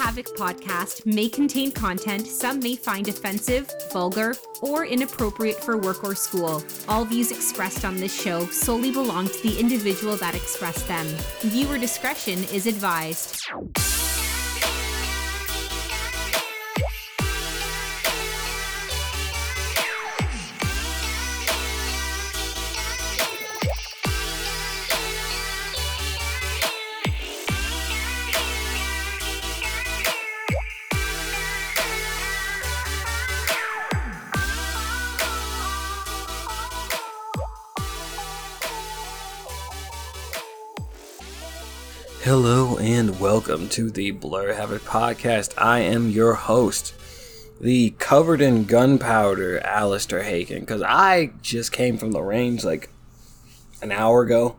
Havoc podcast may contain content some may find offensive, vulgar, or inappropriate for work or school. All views expressed on this show solely belong to the individual that expressed them. Viewer discretion is advised. Hello and welcome to the Blur Havoc podcast. I am your host, the covered in gunpowder Alistair Haken, because I just came from the range like an hour ago.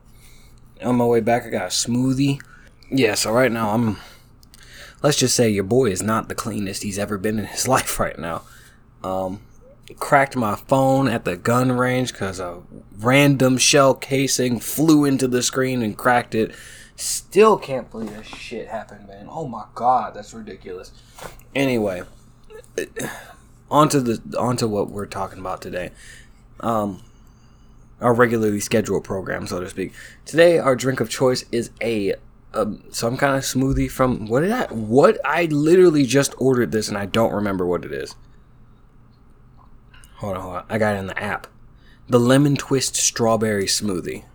On my way back, I got a smoothie. Yeah, so right now I'm. Let's just say your boy is not the cleanest he's ever been in his life right now. Um, cracked my phone at the gun range because a random shell casing flew into the screen and cracked it. Still can't believe this shit happened, man. Oh my god, that's ridiculous. Anyway, onto the onto what we're talking about today. Um, our regularly scheduled program, so to speak. Today, our drink of choice is a um, some kind of smoothie from what did I what I literally just ordered this and I don't remember what it is. Hold on, hold on. I got it in the app. The lemon twist strawberry smoothie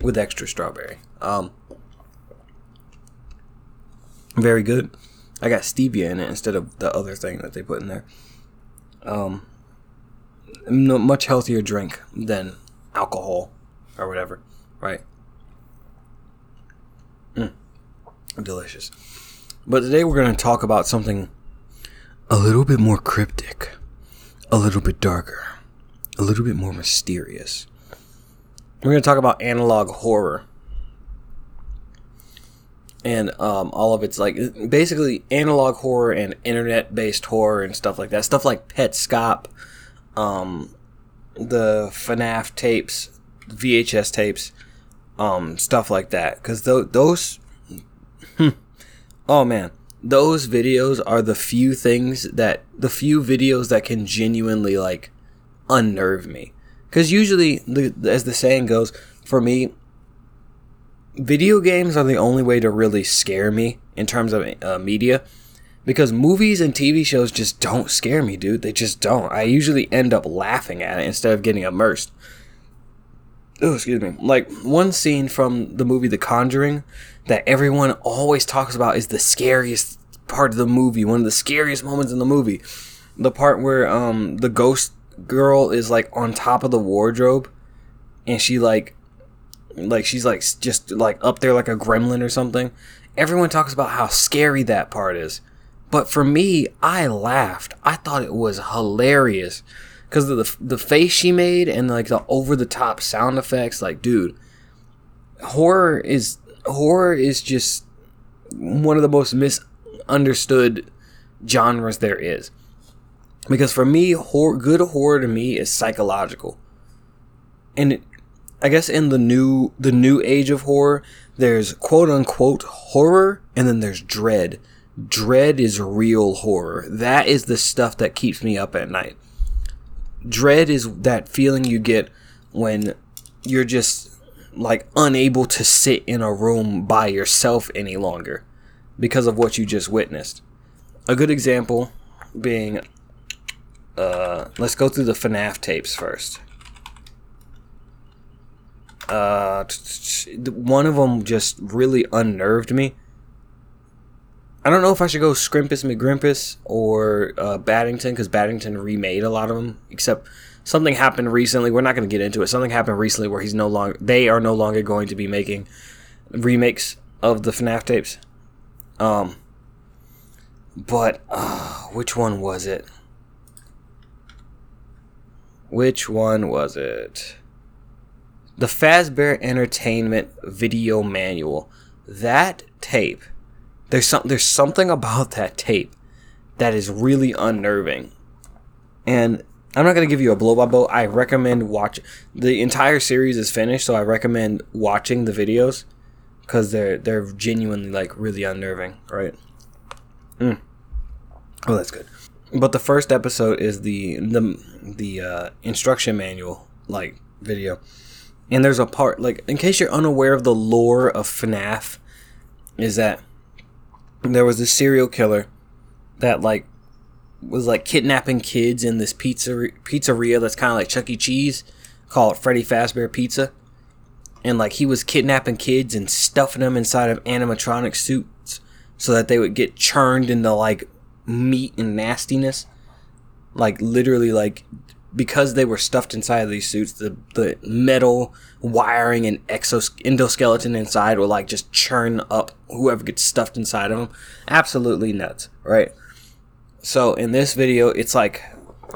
with extra strawberry. Um, very good. I got stevia in it instead of the other thing that they put in there. Um, no, much healthier drink than alcohol or whatever, right? Mm, delicious. But today we're going to talk about something a little bit more cryptic, a little bit darker, a little bit more mysterious. We're going to talk about analog horror and um, all of it's like basically analog horror and internet based horror and stuff like that. Stuff like Petscop, um, the FNAF tapes, VHS tapes, um, stuff like that. Because th- those, oh man, those videos are the few things that the few videos that can genuinely like unnerve me. Because usually, the, as the saying goes, for me, video games are the only way to really scare me in terms of uh, media because movies and TV shows just don't scare me, dude. They just don't. I usually end up laughing at it instead of getting immersed. Oh, excuse me. Like one scene from the movie The Conjuring that everyone always talks about is the scariest part of the movie, one of the scariest moments in the movie. The part where um the ghost girl is like on top of the wardrobe and she like like she's like just like up there like a gremlin or something. Everyone talks about how scary that part is. But for me, I laughed. I thought it was hilarious because of the the face she made and like the over the top sound effects. Like, dude, horror is horror is just one of the most misunderstood genres there is. Because for me, horror, good horror to me is psychological, and it, I guess in the new the new age of horror, there's quote unquote horror and then there's dread. Dread is real horror. That is the stuff that keeps me up at night. Dread is that feeling you get when you're just like unable to sit in a room by yourself any longer because of what you just witnessed. A good example being uh let's go through the FNAF tapes first uh, one of them just really unnerved me. I don't know if I should go Squimpus McGrimpus or uh, Battington because Battington remade a lot of them. Except something happened recently. We're not going to get into it. Something happened recently where he's no longer. They are no longer going to be making remakes of the FNAF tapes. Um, but uh, which one was it? Which one was it? The Fazbear Entertainment video manual. That tape, there's some there's something about that tape that is really unnerving. And I'm not gonna give you a blow by blow. I recommend watch the entire series is finished, so I recommend watching the videos because they're they're genuinely like really unnerving, right? Oh, that's good. But the first episode is the the the uh, instruction manual like video, and there's a part like in case you're unaware of the lore of FNAF, is that there was this serial killer that like was like kidnapping kids in this pizza pizzeria that's kind of like Chuck E. Cheese, called Freddy Fazbear Pizza, and like he was kidnapping kids and stuffing them inside of animatronic suits so that they would get churned into like meat and nastiness. Like literally, like because they were stuffed inside of these suits, the the metal wiring and exos endoskeleton inside will like just churn up whoever gets stuffed inside of them. Absolutely nuts, right? So in this video, it's like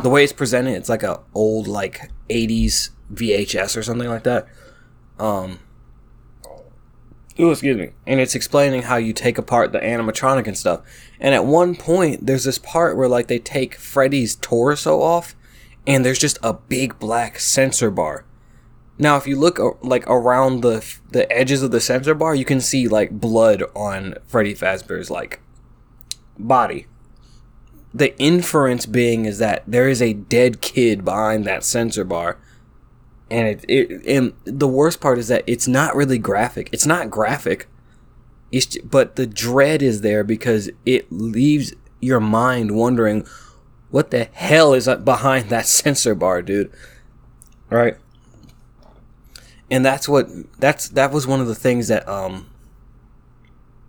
the way it's presented. It's like a old like '80s VHS or something like that. Um. Excuse me. And it's explaining how you take apart the animatronic and stuff. And at one point, there's this part where like they take Freddy's torso off, and there's just a big black censor bar. Now, if you look uh, like around the the edges of the censor bar, you can see like blood on Freddy Fazbear's like body. The inference being is that there is a dead kid behind that censor bar, and it, it and the worst part is that it's not really graphic. It's not graphic. It's but the dread is there because it leaves your mind wondering what the hell is behind that censor bar, dude. Right? And that's what that's that was one of the things that um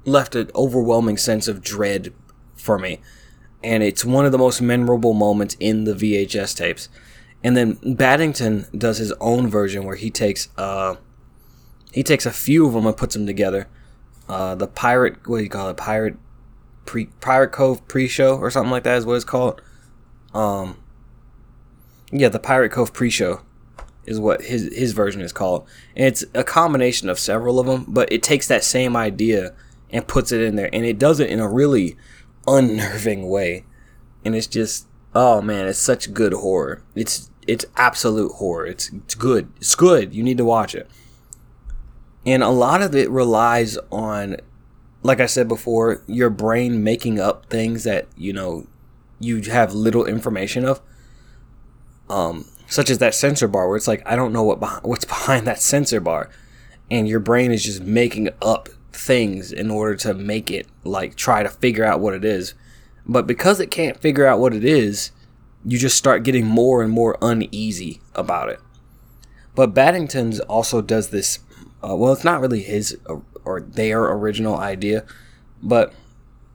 left an overwhelming sense of dread for me. And it's one of the most memorable moments in the VHS tapes. And then Battington does his own version where he takes uh he takes a few of them and puts them together. Uh, the pirate, what do you call it? Pirate, pre, Pirate Cove pre-show or something like that is what it's called. Um, yeah, the Pirate Cove pre-show is what his his version is called, and it's a combination of several of them. But it takes that same idea and puts it in there, and it does it in a really unnerving way, and it's just oh man, it's such good horror. It's it's absolute horror. It's it's good. It's good. You need to watch it. And a lot of it relies on like I said before, your brain making up things that, you know, you have little information of. Um such as that censor bar where it's like I don't know what behind, what's behind that censor bar and your brain is just making up things in order to make it like try to figure out what it is but because it can't figure out what it is, you just start getting more and more uneasy about it. But Battington's also does this. Uh, well, it's not really his uh, or their original idea, but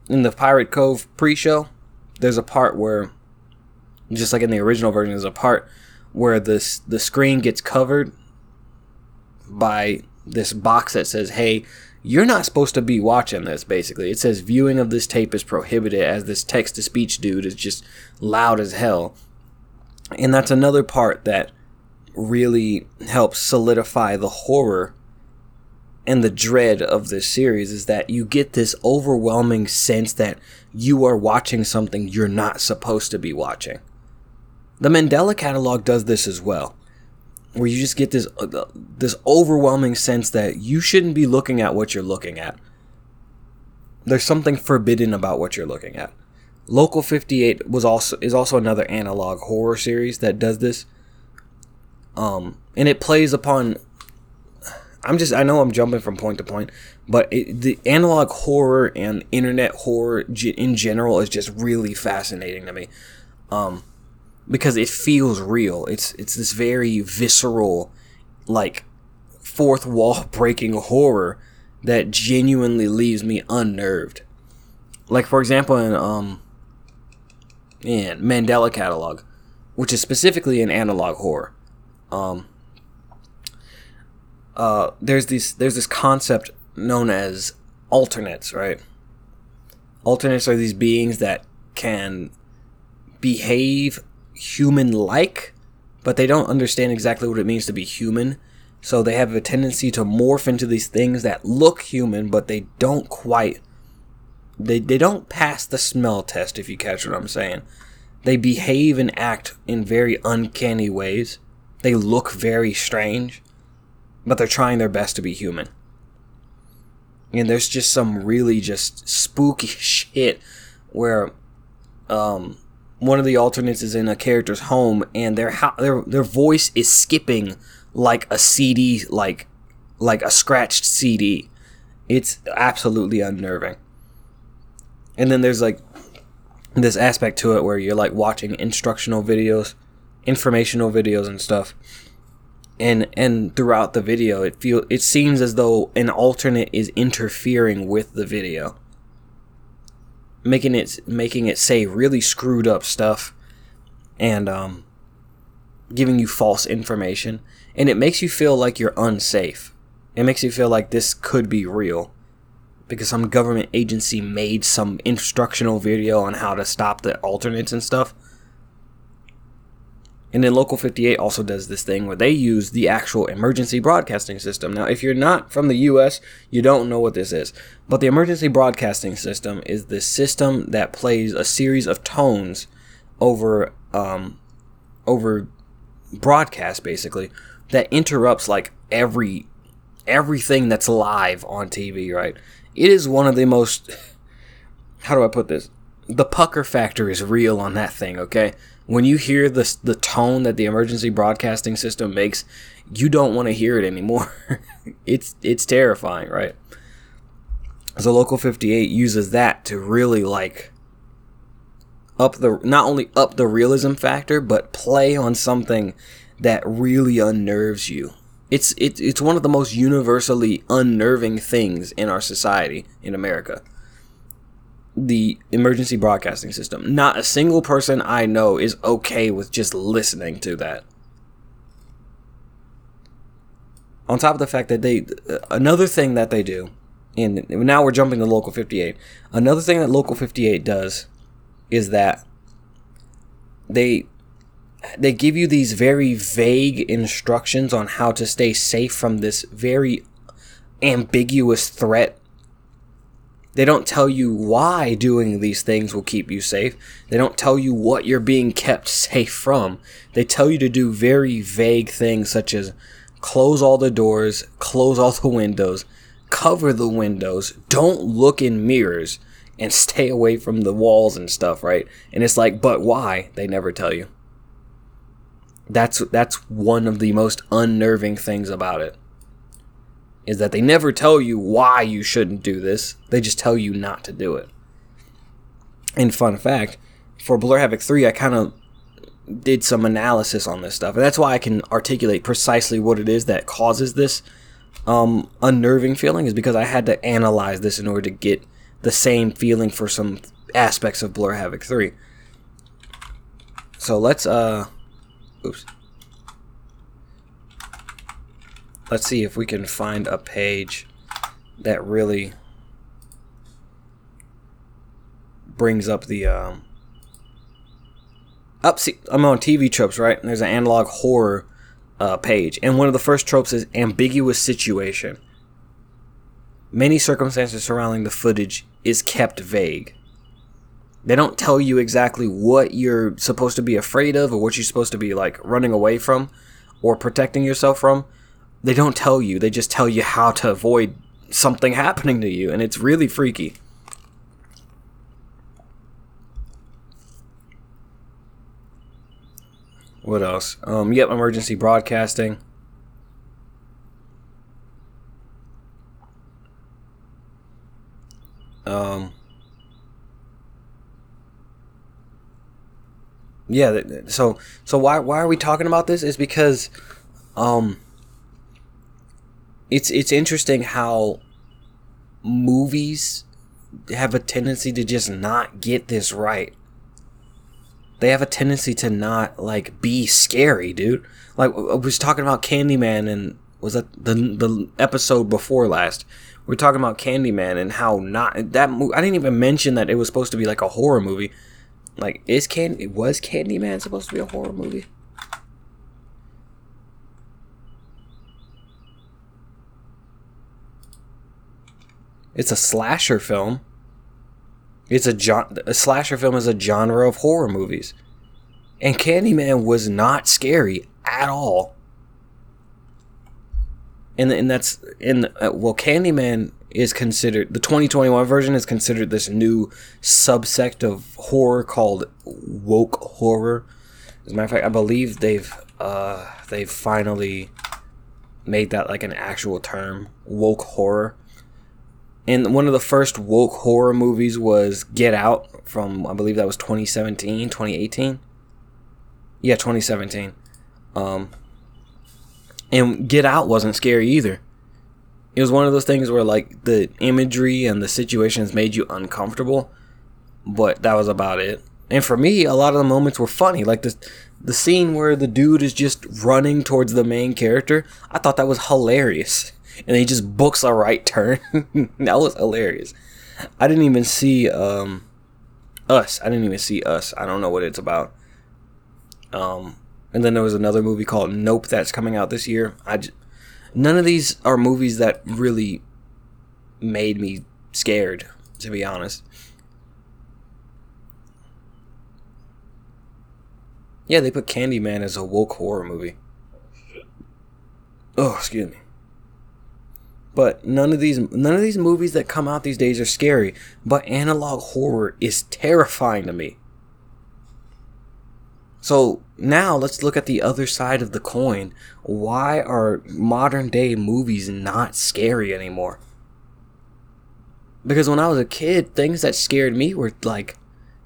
in the Pirate Cove pre-show, there's a part where, just like in the original version, there's a part where this the screen gets covered by this box that says, "Hey, you're not supposed to be watching this basically. It says viewing of this tape is prohibited as this text to speech dude is just loud as hell. And that's another part that really helps solidify the horror and the dread of this series is that you get this overwhelming sense that you are watching something you're not supposed to be watching the mandela catalog does this as well where you just get this uh, this overwhelming sense that you shouldn't be looking at what you're looking at. There's something forbidden about what you're looking at. Local 58 was also is also another analog horror series that does this. Um, and it plays upon. I'm just I know I'm jumping from point to point, but it, the analog horror and internet horror in general is just really fascinating to me. Um, because it feels real. It's it's this very visceral, like fourth wall breaking horror that genuinely leaves me unnerved. Like for example, in um, in Mandela Catalog, which is specifically an analog horror, um, uh, there's this there's this concept known as alternates, right? Alternates are these beings that can behave human like, but they don't understand exactly what it means to be human. So they have a tendency to morph into these things that look human, but they don't quite. They, they don't pass the smell test, if you catch what I'm saying. They behave and act in very uncanny ways. They look very strange, but they're trying their best to be human. And there's just some really just spooky shit where um one of the alternates is in a character's home and their ho- their their voice is skipping like a CD like like a scratched CD. It's absolutely unnerving. And then there's like this aspect to it where you're like watching instructional videos, informational videos and stuff. And and throughout the video it feel it seems as though an alternate is interfering with the video. Making it making it say really screwed up stuff and um giving you false information and it makes you feel like you're unsafe. It makes you feel like this could be real because some government agency made some instructional video on how to stop the alternates and stuff. And then Local 58 also does this thing where they use the actual emergency broadcasting system. Now, if you're not from the US, you don't know what this is. But the emergency broadcasting system is the system that plays a series of tones over um, over broadcast basically that interrupts like every everything that's live on TV, right? It is one of the most how do I put this? The pucker factor is real on that thing, okay? When you hear the the tone that the emergency broadcasting system makes, you don't want to hear it anymore. it's it's terrifying, right? So local 58 uses that to really like up the not only up the realism factor, but play on something that really unnerves you. It's it, it's one of the most universally unnerving things in our society in America. The emergency broadcasting system. Not a single person I know is okay with just listening to that. On top of the fact that they another thing that they do and now we're jumping to local 58. Another thing that local 58 does is that they they give you these very vague instructions on how to stay safe from this very ambiguous threat. They don't tell you why doing these things will keep you safe. They don't tell you what you're being kept safe from. They tell you to do very vague things such as close all the doors, close all the windows, cover the windows, don't look in mirrors, and stay away from the walls and stuff, right? And it's like, but why? They never tell you. That's that's one of the most unnerving things about it. Is that they never tell you why you shouldn't do this. They just tell you not to do it. And fun fact, for Blur Havoc 3, I kind of did some analysis on this stuff. And that's why I can articulate precisely what it is that causes this um, unnerving feeling, is because I had to analyze this in order to get the same feeling for some aspects of Blur Havoc 3. So let's uh oops. Let's see if we can find a page that really brings up the um up see I'm on TV tropes, right? And there's an analog horror uh, page. And one of the first tropes is ambiguous situation. Many circumstances surrounding the footage is kept vague. They don't tell you exactly what you're supposed to be afraid of or what you're supposed to be like running away from or protecting yourself from. They don't tell you. They just tell you how to avoid something happening to you and it's really freaky. What else? Um, yep, emergency broadcasting. Um, yeah. So so why why are we talking about this? Is because, um, it's it's interesting how movies have a tendency to just not get this right they have a tendency to not like be scary, dude. Like I was talking about Candyman and was that the the episode before last? We are talking about Candyman and how not that movie. I didn't even mention that it was supposed to be like a horror movie. Like is Candy was Candyman supposed to be a horror movie? It's a slasher film. It's a, a slasher film is a genre of horror movies. And Candyman was not scary at all. And, and that's in uh, well Candyman is considered the 2021 version is considered this new subsect of horror called woke horror. As a matter of fact, I believe they've uh, they've finally made that like an actual term, woke horror. And one of the first woke horror movies was Get Out from I believe that was 2017, 2018. Yeah, 2017. Um, and Get Out wasn't scary either. It was one of those things where like the imagery and the situations made you uncomfortable, but that was about it. And for me, a lot of the moments were funny. Like the the scene where the dude is just running towards the main character, I thought that was hilarious. And he just books a right turn. that was hilarious. I didn't even see um us. I didn't even see us. I don't know what it's about. Um and then there was another movie called Nope that's coming out this year. I none of these are movies that really made me scared, to be honest. Yeah, they put Candyman as a woke horror movie. Oh, excuse me. But none of these none of these movies that come out these days are scary, but analog horror is terrifying to me. So now let's look at the other side of the coin. Why are modern day movies not scary anymore? Because when I was a kid, things that scared me were like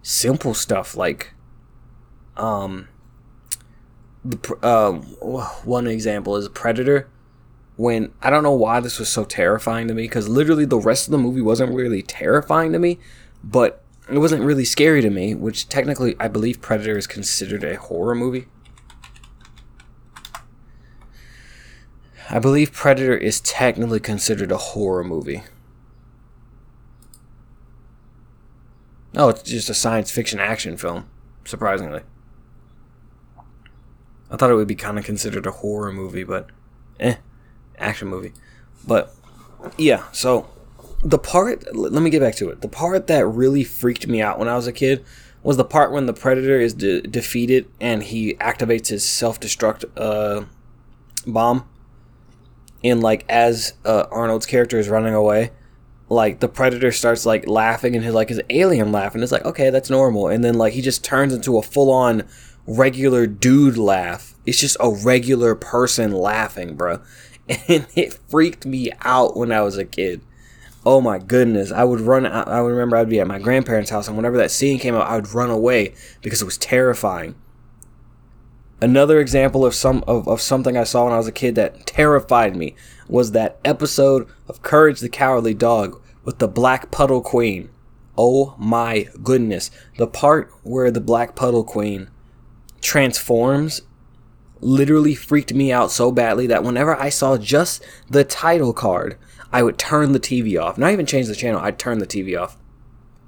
simple stuff like um the um one example is Predator when I don't know why this was so terrifying to me because literally the rest of the movie wasn't really terrifying to me, but it wasn't really scary to me, which technically I believe Predator is considered a horror movie. I believe Predator is technically considered a horror movie. Oh, it's just a science fiction action film, surprisingly. I thought it would be kind of considered a horror movie, but eh, action movie. But yeah, so the part let me get back to it. The part that really freaked me out when i was a kid was the part when the predator is de- defeated and he activates his self-destruct uh, bomb. And like as uh, arnold's character is running away like the predator starts like laughing and his like his alien laugh and it's like okay that's normal. And then like he just turns into a full-on regular dude laugh. It's just a regular person laughing bro and it freaked me out when i was a kid. Oh my goodness. I would run i would remember i'd be at my grandparents house and whenever that scene came out i would run away because it was terrifying. Another example of some of, of something i saw when i was a kid that terrified me was that episode of courage the cowardly dog with the black puddle queen. Oh my goodness. The part where the black puddle queen transforms literally freaked me out so badly that whenever i saw just the title card I would turn the TV off. Not even change the channel. I'd turn the TV off.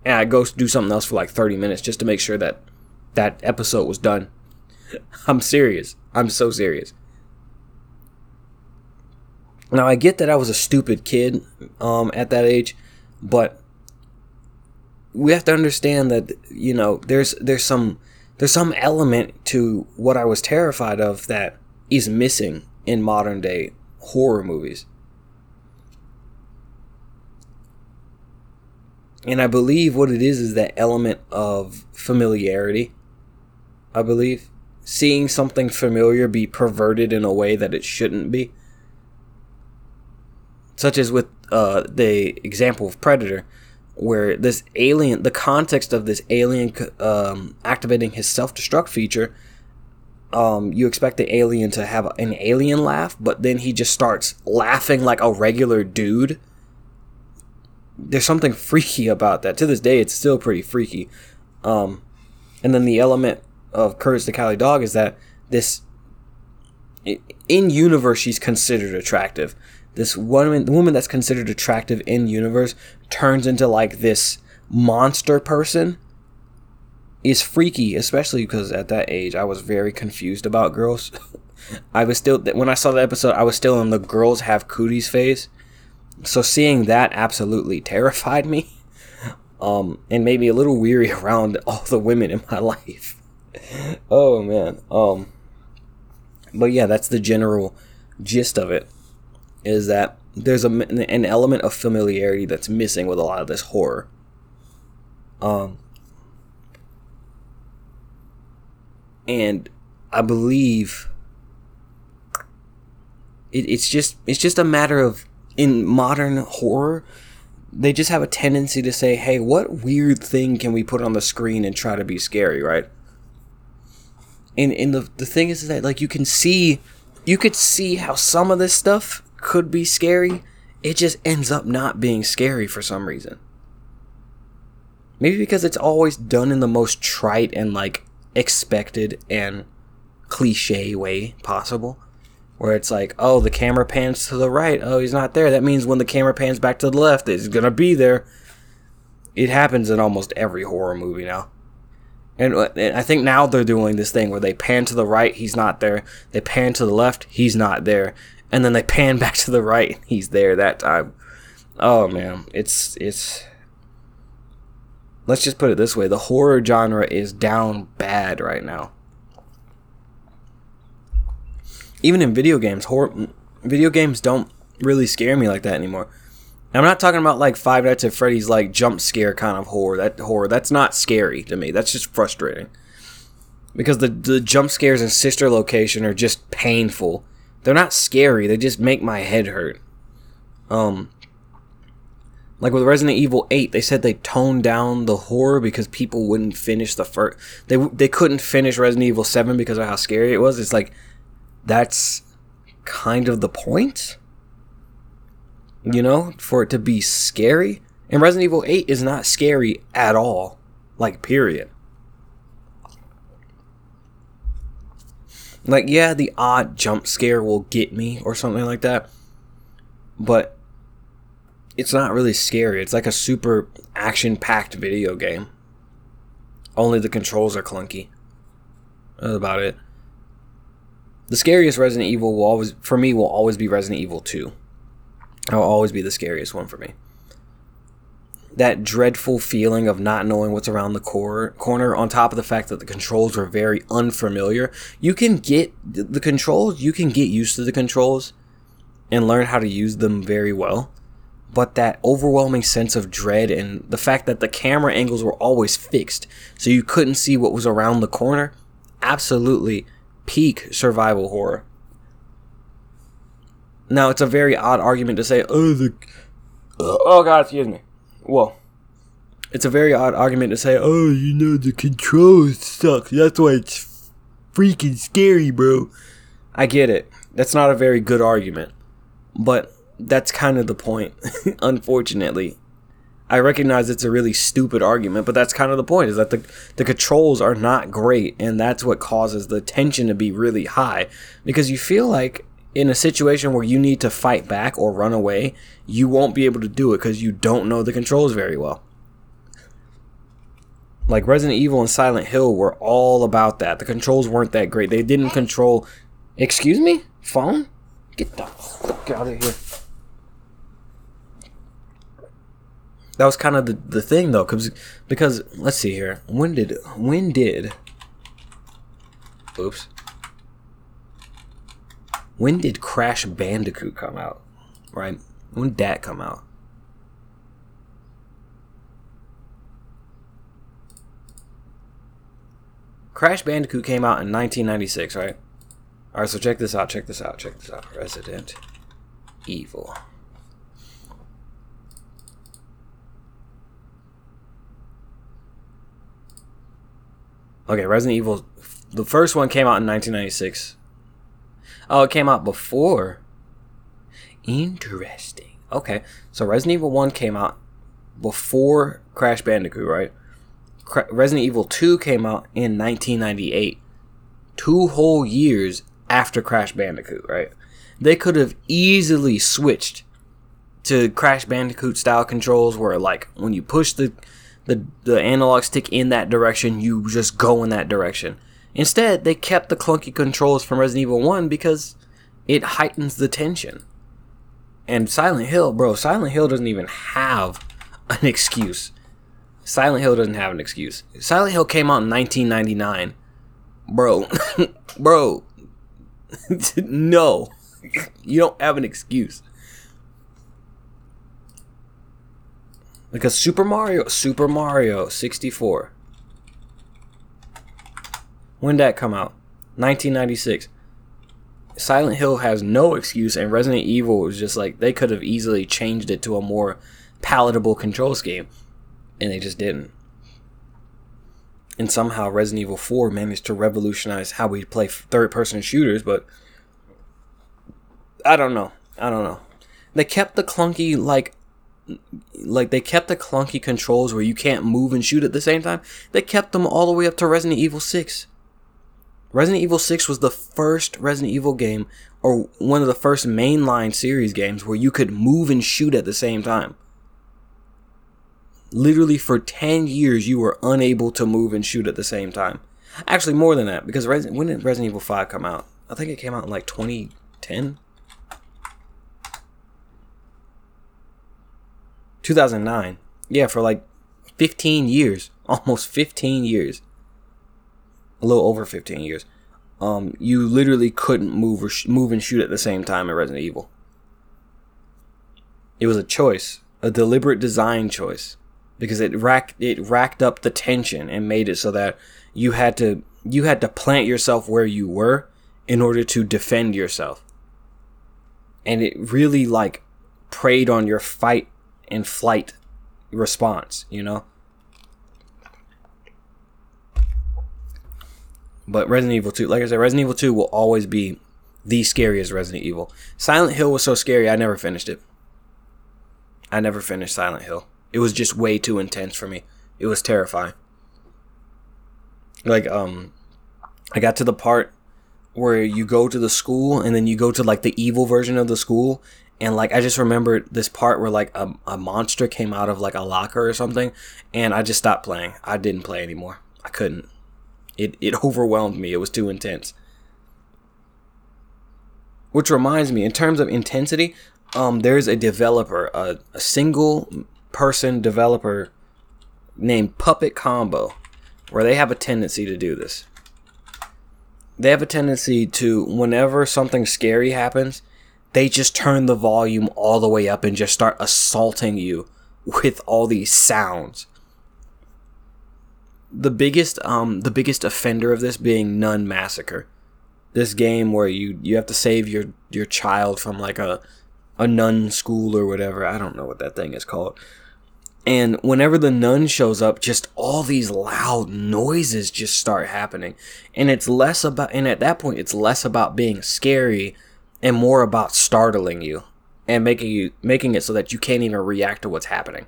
And I'd go do something else for like 30 minutes just to make sure that that episode was done. I'm serious. I'm so serious. Now I get that I was a stupid kid um, at that age, but we have to understand that you know there's there's some there's some element to what I was terrified of that is missing in modern day horror movies. And I believe what it is is that element of familiarity. I believe. Seeing something familiar be perverted in a way that it shouldn't be. Such as with uh, the example of Predator, where this alien, the context of this alien um, activating his self destruct feature, um, you expect the alien to have an alien laugh, but then he just starts laughing like a regular dude there's something freaky about that. To this day, it's still pretty freaky. Um, and then the element of Courage the Cowardly Dog is that this in universe she's considered attractive. This woman, the woman that's considered attractive in universe, turns into like this monster person. Is freaky, especially because at that age I was very confused about girls. I was still when I saw the episode, I was still in the girls have cooties phase so seeing that absolutely terrified me um, and made me a little weary around all the women in my life oh man um, but yeah that's the general gist of it is that there's a, an element of familiarity that's missing with a lot of this horror. Um, and I believe it, it's just it's just a matter of in modern horror they just have a tendency to say hey what weird thing can we put on the screen and try to be scary right and and the, the thing is that like you can see you could see how some of this stuff could be scary it just ends up not being scary for some reason maybe because it's always done in the most trite and like expected and cliche way possible where it's like, oh, the camera pans to the right. Oh, he's not there. That means when the camera pans back to the left, he's gonna be there. It happens in almost every horror movie now. And, uh, and I think now they're doing this thing where they pan to the right, he's not there. They pan to the left, he's not there. And then they pan back to the right, he's there that time. Oh man, it's it's let's just put it this way, the horror genre is down bad right now. even in video games, horror video games don't really scare me like that anymore. I'm not talking about like Five Nights at Freddy's like jump scare kind of horror. That horror that's not scary to me. That's just frustrating. Because the the jump scares in Sister Location are just painful. They're not scary. They just make my head hurt. Um like with Resident Evil 8, they said they toned down the horror because people wouldn't finish the first they they couldn't finish Resident Evil 7 because of how scary it was. It's like that's kind of the point. You know, for it to be scary. And Resident Evil 8 is not scary at all. Like, period. Like, yeah, the odd jump scare will get me or something like that. But it's not really scary. It's like a super action packed video game. Only the controls are clunky. That's about it the scariest Resident Evil will always, for me, will always be Resident Evil 2. It'll always be the scariest one for me. That dreadful feeling of not knowing what's around the cor- corner, on top of the fact that the controls are very unfamiliar. You can get the controls, you can get used to the controls and learn how to use them very well. But that overwhelming sense of dread and the fact that the camera angles were always fixed, so you couldn't see what was around the corner, absolutely peak survival horror. Now, it's a very odd argument to say, oh, the. Oh, God, excuse me. Well, it's a very odd argument to say, oh, you know, the controls suck. That's why it's freaking scary, bro. I get it. That's not a very good argument. But that's kind of the point, unfortunately. I recognize it's a really stupid argument, but that's kind of the point is that the the controls are not great and that's what causes the tension to be really high because you feel like in a situation where you need to fight back or run away, you won't be able to do it cuz you don't know the controls very well. Like Resident Evil and Silent Hill were all about that. The controls weren't that great. They didn't control Excuse me? Phone? Get the fuck out of here. that was kind of the, the thing though because because let's see here when did when did oops when did crash bandicoot come out? Right? When did that come out? Crash bandicoot came out in 1996 right? All right so check this out check this out check this out. Resident evil. Okay, Resident Evil. The first one came out in 1996. Oh, it came out before. Interesting. Okay, so Resident Evil 1 came out before Crash Bandicoot, right? Resident Evil 2 came out in 1998. Two whole years after Crash Bandicoot, right? They could have easily switched to Crash Bandicoot style controls where, like, when you push the the, the analog stick in that direction, you just go in that direction. Instead, they kept the clunky controls from Resident Evil 1 because it heightens the tension. And Silent Hill, bro, Silent Hill doesn't even have an excuse. Silent Hill doesn't have an excuse. Silent Hill came out in 1999. Bro, bro, no. You don't have an excuse. Because Super Mario, Super Mario 64 when that come out? 1996. Silent Hill has no excuse, and Resident Evil was just like they could have easily changed it to a more palatable control scheme, and they just didn't. And somehow Resident Evil 4 managed to revolutionize how we play third person shooters, but I don't know. I don't know. They kept the clunky like like they kept the clunky controls where you can't move and shoot at the same time. They kept them all the way up to Resident Evil 6. Resident Evil 6 was the first Resident Evil game or one of the first mainline series games where you could move and shoot at the same time. Literally for 10 years you were unable to move and shoot at the same time. Actually more than that because Resident, when did Resident Evil 5 come out? I think it came out in like 2010. 2009. Yeah, for like 15 years, almost 15 years, a little over 15 years. Um, you literally couldn't move or sh- move and shoot at the same time in Resident Evil. It was a choice, a deliberate design choice, because it racked it racked up the tension and made it so that you had to you had to plant yourself where you were in order to defend yourself. And it really like preyed on your fight and flight response, you know? But Resident Evil 2, like I said, Resident Evil 2 will always be the scariest Resident Evil. Silent Hill was so scary, I never finished it. I never finished Silent Hill. It was just way too intense for me. It was terrifying. Like, um, I got to the part where you go to the school and then you go to like the evil version of the school and like I just remember this part where like a, a monster came out of like a locker or something, and I just stopped playing. I didn't play anymore. I couldn't. It it overwhelmed me. It was too intense. Which reminds me, in terms of intensity, um, there's a developer, a, a single person developer named Puppet Combo, where they have a tendency to do this. They have a tendency to, whenever something scary happens, they just turn the volume all the way up and just start assaulting you with all these sounds. The biggest um the biggest offender of this being Nun Massacre. This game where you you have to save your your child from like a a nun school or whatever. I don't know what that thing is called. And whenever the nun shows up, just all these loud noises just start happening. And it's less about and at that point it's less about being scary and more about startling you and making you making it so that you can't even react to what's happening.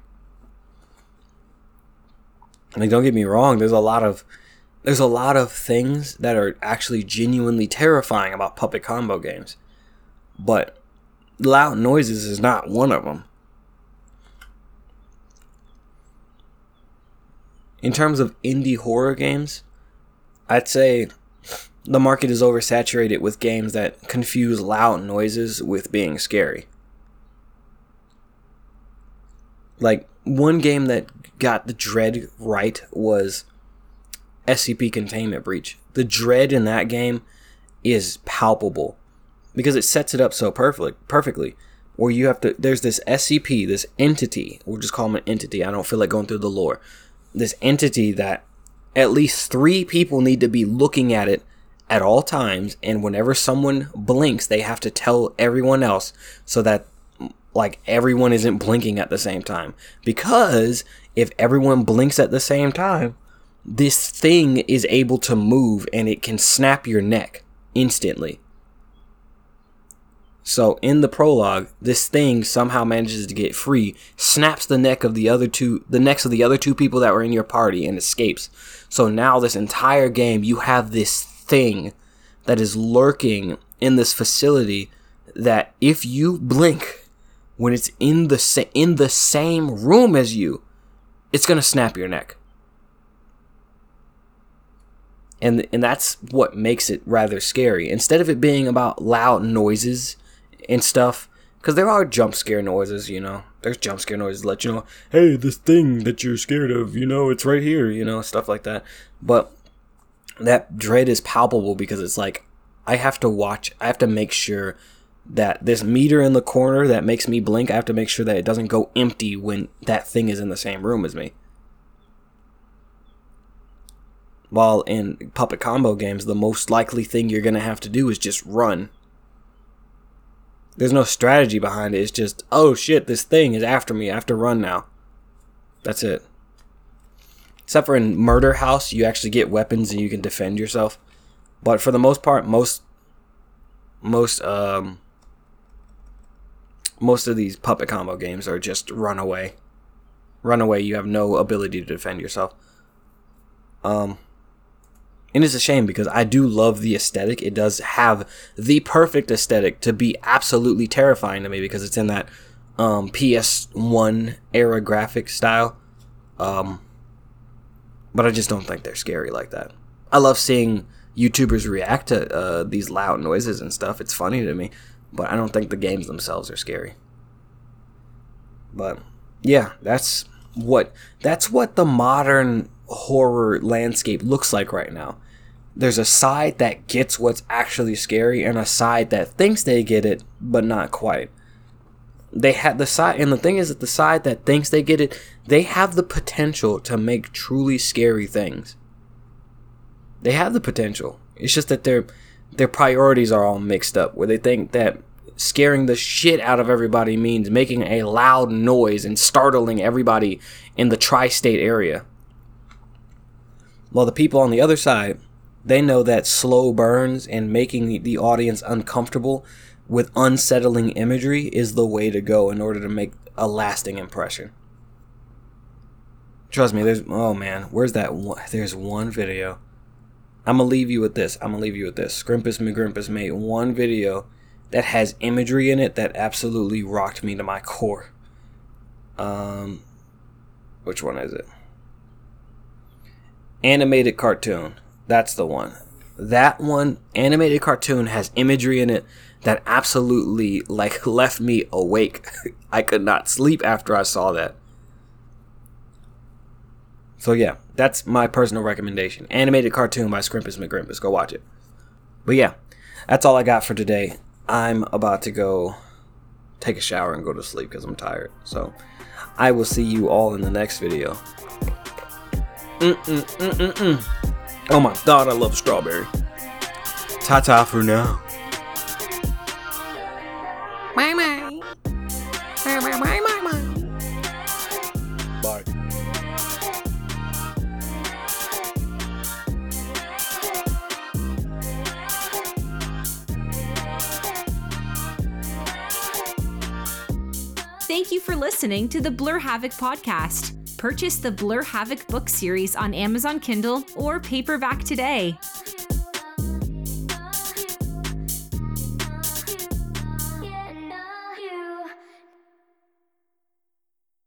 Like don't get me wrong, there's a lot of there's a lot of things that are actually genuinely terrifying about puppet combo games. But loud noises is not one of them. In terms of indie horror games, I'd say the market is oversaturated with games that confuse loud noises with being scary. Like one game that got the dread right was SCP Containment Breach. The dread in that game is palpable because it sets it up so perfectly perfectly where you have to there's this SCP, this entity, we'll just call him an entity. I don't feel like going through the lore. This entity that at least 3 people need to be looking at it at all times and whenever someone blinks they have to tell everyone else so that like everyone isn't blinking at the same time because if everyone blinks at the same time this thing is able to move and it can snap your neck instantly so in the prologue, this thing somehow manages to get free, snaps the neck of the other two, the necks of the other two people that were in your party, and escapes. So now this entire game, you have this thing that is lurking in this facility that if you blink when it's in the sa- in the same room as you, it's going to snap your neck. And and that's what makes it rather scary. Instead of it being about loud noises and stuff, because there are jump scare noises, you know. There's jump scare noises let you know, hey, this thing that you're scared of, you know, it's right here, you know, stuff like that. But that dread is palpable because it's like I have to watch, I have to make sure that this meter in the corner that makes me blink, I have to make sure that it doesn't go empty when that thing is in the same room as me. While in puppet combo games, the most likely thing you're going to have to do is just run. There's no strategy behind it. It's just, oh shit, this thing is after me. I have to run now. That's it. Except for in Murder House, you actually get weapons and you can defend yourself. But for the most part, most most um most of these puppet combo games are just run away. Run away, you have no ability to defend yourself. Um and it's a shame because I do love the aesthetic. It does have the perfect aesthetic to be absolutely terrifying to me because it's in that um, PS1 era graphic style. Um, but I just don't think they're scary like that. I love seeing YouTubers react to uh, these loud noises and stuff. It's funny to me, but I don't think the games themselves are scary. But yeah, that's what that's what the modern horror landscape looks like right now. There's a side that gets what's actually scary and a side that thinks they get it but not quite. They had the side and the thing is that the side that thinks they get it, they have the potential to make truly scary things. They have the potential. It's just that their their priorities are all mixed up where they think that scaring the shit out of everybody means making a loud noise and startling everybody in the tri-state area. While the people on the other side, they know that slow burns and making the audience uncomfortable with unsettling imagery is the way to go in order to make a lasting impression. Trust me, there's oh man, where's that one? There's one video. I'm gonna leave you with this. I'm gonna leave you with this. Squimpus McGrimpus made one video that has imagery in it that absolutely rocked me to my core. Um, which one is it? Animated cartoon. That's the one. That one, animated cartoon, has imagery in it that absolutely like left me awake. I could not sleep after I saw that. So yeah, that's my personal recommendation. Animated cartoon by Squimpus McGrimpus. Go watch it. But yeah, that's all I got for today. I'm about to go take a shower and go to sleep because I'm tired. So I will see you all in the next video. Mm-mm-mm-mm-mm. Oh my god, I love strawberry. Ta ta for now. Bye. Bye for listening to the Blur Havoc podcast. Purchase the Blur Havoc book series on Amazon Kindle or paperback today.